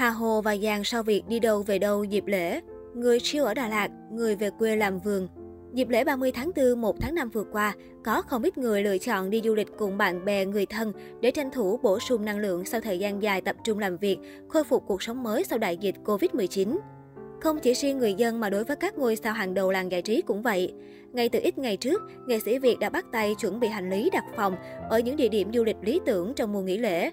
Hà Hồ và Giang sau việc đi đâu về đâu dịp lễ. Người chiêu ở Đà Lạt, người về quê làm vườn. Dịp lễ 30 tháng 4, 1 tháng 5 vừa qua, có không ít người lựa chọn đi du lịch cùng bạn bè, người thân để tranh thủ bổ sung năng lượng sau thời gian dài tập trung làm việc, khôi phục cuộc sống mới sau đại dịch Covid-19. Không chỉ riêng người dân mà đối với các ngôi sao hàng đầu làng giải trí cũng vậy. Ngay từ ít ngày trước, nghệ sĩ Việt đã bắt tay chuẩn bị hành lý đặt phòng ở những địa điểm du lịch lý tưởng trong mùa nghỉ lễ.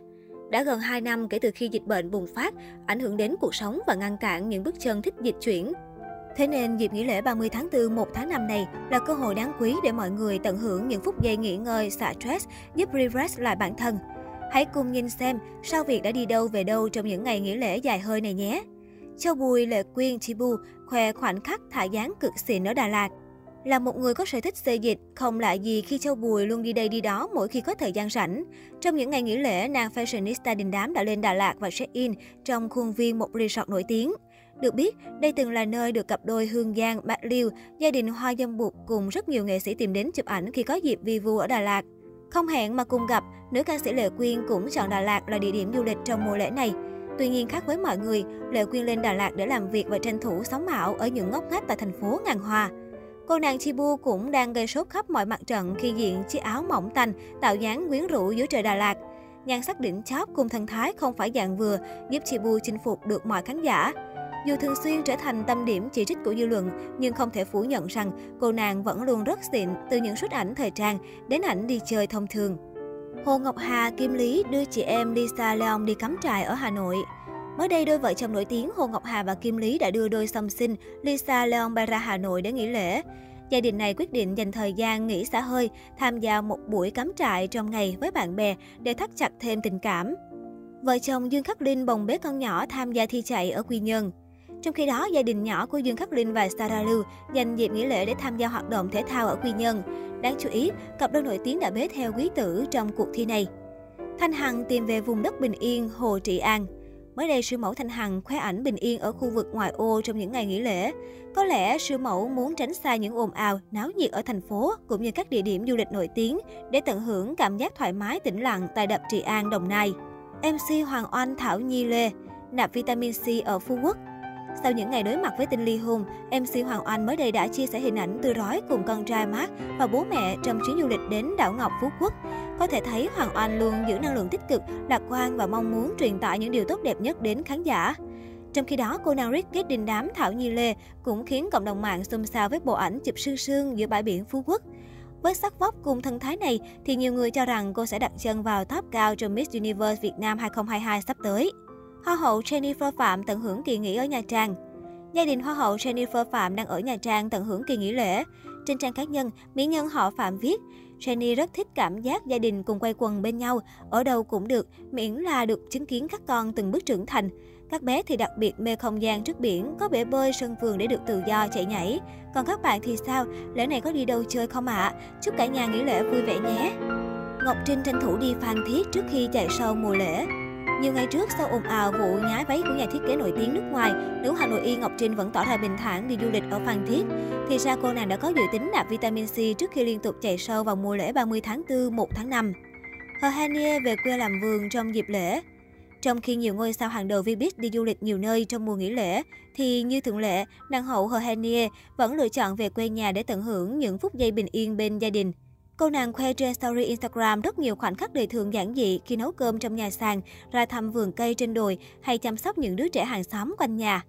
Đã gần 2 năm kể từ khi dịch bệnh bùng phát, ảnh hưởng đến cuộc sống và ngăn cản những bước chân thích dịch chuyển. Thế nên dịp nghỉ lễ 30 tháng 4, 1 tháng 5 này là cơ hội đáng quý để mọi người tận hưởng những phút giây nghỉ ngơi, xả stress, giúp refresh lại bản thân. Hãy cùng nhìn xem sao Việt đã đi đâu về đâu trong những ngày nghỉ lễ dài hơi này nhé. Châu Bùi, Lệ Quyên, Chibu khoe khoảnh khắc thả dáng cực xịn ở Đà Lạt. Là một người có sở thích xê dịch, không lạ gì khi Châu Bùi luôn đi đây đi đó mỗi khi có thời gian rảnh. Trong những ngày nghỉ lễ, nàng fashionista đình đám đã lên Đà Lạt và check-in trong khuôn viên một resort nổi tiếng. Được biết, đây từng là nơi được cặp đôi Hương Giang, Bạc Liêu, gia đình Hoa Dâm Bụt cùng rất nhiều nghệ sĩ tìm đến chụp ảnh khi có dịp vi vu ở Đà Lạt. Không hẹn mà cùng gặp, nữ ca sĩ Lệ Quyên cũng chọn Đà Lạt là địa điểm du lịch trong mùa lễ này. Tuy nhiên khác với mọi người, Lệ Quyên lên Đà Lạt để làm việc và tranh thủ sống ảo ở những ngóc ngách tại thành phố ngàn hoa. Cô nàng Chibu cũng đang gây sốt khắp mọi mặt trận khi diện chiếc áo mỏng tanh, tạo dáng quyến rũ dưới trời Đà Lạt. Nhan sắc đỉnh chóp cùng thần thái không phải dạng vừa, giúp Chibu chinh phục được mọi khán giả. Dù thường xuyên trở thành tâm điểm chỉ trích của dư luận, nhưng không thể phủ nhận rằng cô nàng vẫn luôn rất xịn từ những xuất ảnh thời trang đến ảnh đi chơi thông thường. Hồ Ngọc Hà, Kim Lý đưa chị em Lisa Leon đi cắm trại ở Hà Nội. Mới đây, đôi vợ chồng nổi tiếng Hồ Ngọc Hà và Kim Lý đã đưa đôi song sinh Lisa Leon bay ra Hà Nội để nghỉ lễ. Gia đình này quyết định dành thời gian nghỉ xã hơi, tham gia một buổi cắm trại trong ngày với bạn bè để thắt chặt thêm tình cảm. Vợ chồng Dương Khắc Linh bồng bế con nhỏ tham gia thi chạy ở Quy Nhơn. Trong khi đó, gia đình nhỏ của Dương Khắc Linh và Sarah Lưu dành dịp nghỉ lễ để tham gia hoạt động thể thao ở Quy Nhơn. Đáng chú ý, cặp đôi nổi tiếng đã bế theo quý tử trong cuộc thi này. Thanh Hằng tìm về vùng đất bình yên Hồ Trị An. Mới đây, sư mẫu Thanh Hằng khoe ảnh bình yên ở khu vực ngoại ô trong những ngày nghỉ lễ. Có lẽ sư mẫu muốn tránh xa những ồn ào, náo nhiệt ở thành phố cũng như các địa điểm du lịch nổi tiếng để tận hưởng cảm giác thoải mái tĩnh lặng tại đập Trị An, Đồng Nai. MC Hoàng Oanh Thảo Nhi Lê nạp vitamin C ở Phú Quốc. Sau những ngày đối mặt với tin ly hôn, MC Hoàng Oanh mới đây đã chia sẻ hình ảnh tươi rói cùng con trai Mark và bố mẹ trong chuyến du lịch đến đảo Ngọc Phú Quốc. Có thể thấy Hoàng Oanh luôn giữ năng lượng tích cực, lạc quan và mong muốn truyền tải những điều tốt đẹp nhất đến khán giả. Trong khi đó, cô nàng Rick kết đình đám Thảo Nhi Lê cũng khiến cộng đồng mạng xôn xao với bộ ảnh chụp sương sương giữa bãi biển Phú Quốc. Với sắc vóc cùng thân thái này thì nhiều người cho rằng cô sẽ đặt chân vào top cao trong Miss Universe Việt Nam 2022 sắp tới. Hoa hậu Jennifer Phạm tận hưởng kỳ nghỉ ở Nha Trang. Gia đình Hoa hậu Jennifer Phạm đang ở Nha Trang tận hưởng kỳ nghỉ lễ. Trên trang cá nhân, mỹ nhân họ Phạm viết, Jenny rất thích cảm giác gia đình cùng quay quần bên nhau, ở đâu cũng được, miễn là được chứng kiến các con từng bước trưởng thành. Các bé thì đặc biệt mê không gian trước biển, có bể bơi, sân vườn để được tự do chạy nhảy. Còn các bạn thì sao? Lễ này có đi đâu chơi không ạ? À? Chúc cả nhà nghỉ lễ vui vẻ nhé! Ngọc Trinh tranh thủ đi Phan Thiết trước khi chạy sâu mùa lễ. Nhiều ngày trước, sau ồn ào vụ nhái váy của nhà thiết kế nổi tiếng nước ngoài, nữ Hà Nội Y Ngọc Trinh vẫn tỏ ra bình thản đi du lịch ở Phan Thiết. Thì ra cô nàng đã có dự tính nạp vitamin C trước khi liên tục chạy sâu vào mùa lễ 30 tháng 4, 1 tháng 5. Hờ Hanie về quê làm vườn trong dịp lễ. Trong khi nhiều ngôi sao hàng đầu Vbiz đi du lịch nhiều nơi trong mùa nghỉ lễ, thì như thường lệ, nàng hậu Hờ Hanie vẫn lựa chọn về quê nhà để tận hưởng những phút giây bình yên bên gia đình. Cô nàng khoe trên story Instagram rất nhiều khoảnh khắc đời thường giản dị khi nấu cơm trong nhà sàn, ra thăm vườn cây trên đồi hay chăm sóc những đứa trẻ hàng xóm quanh nhà.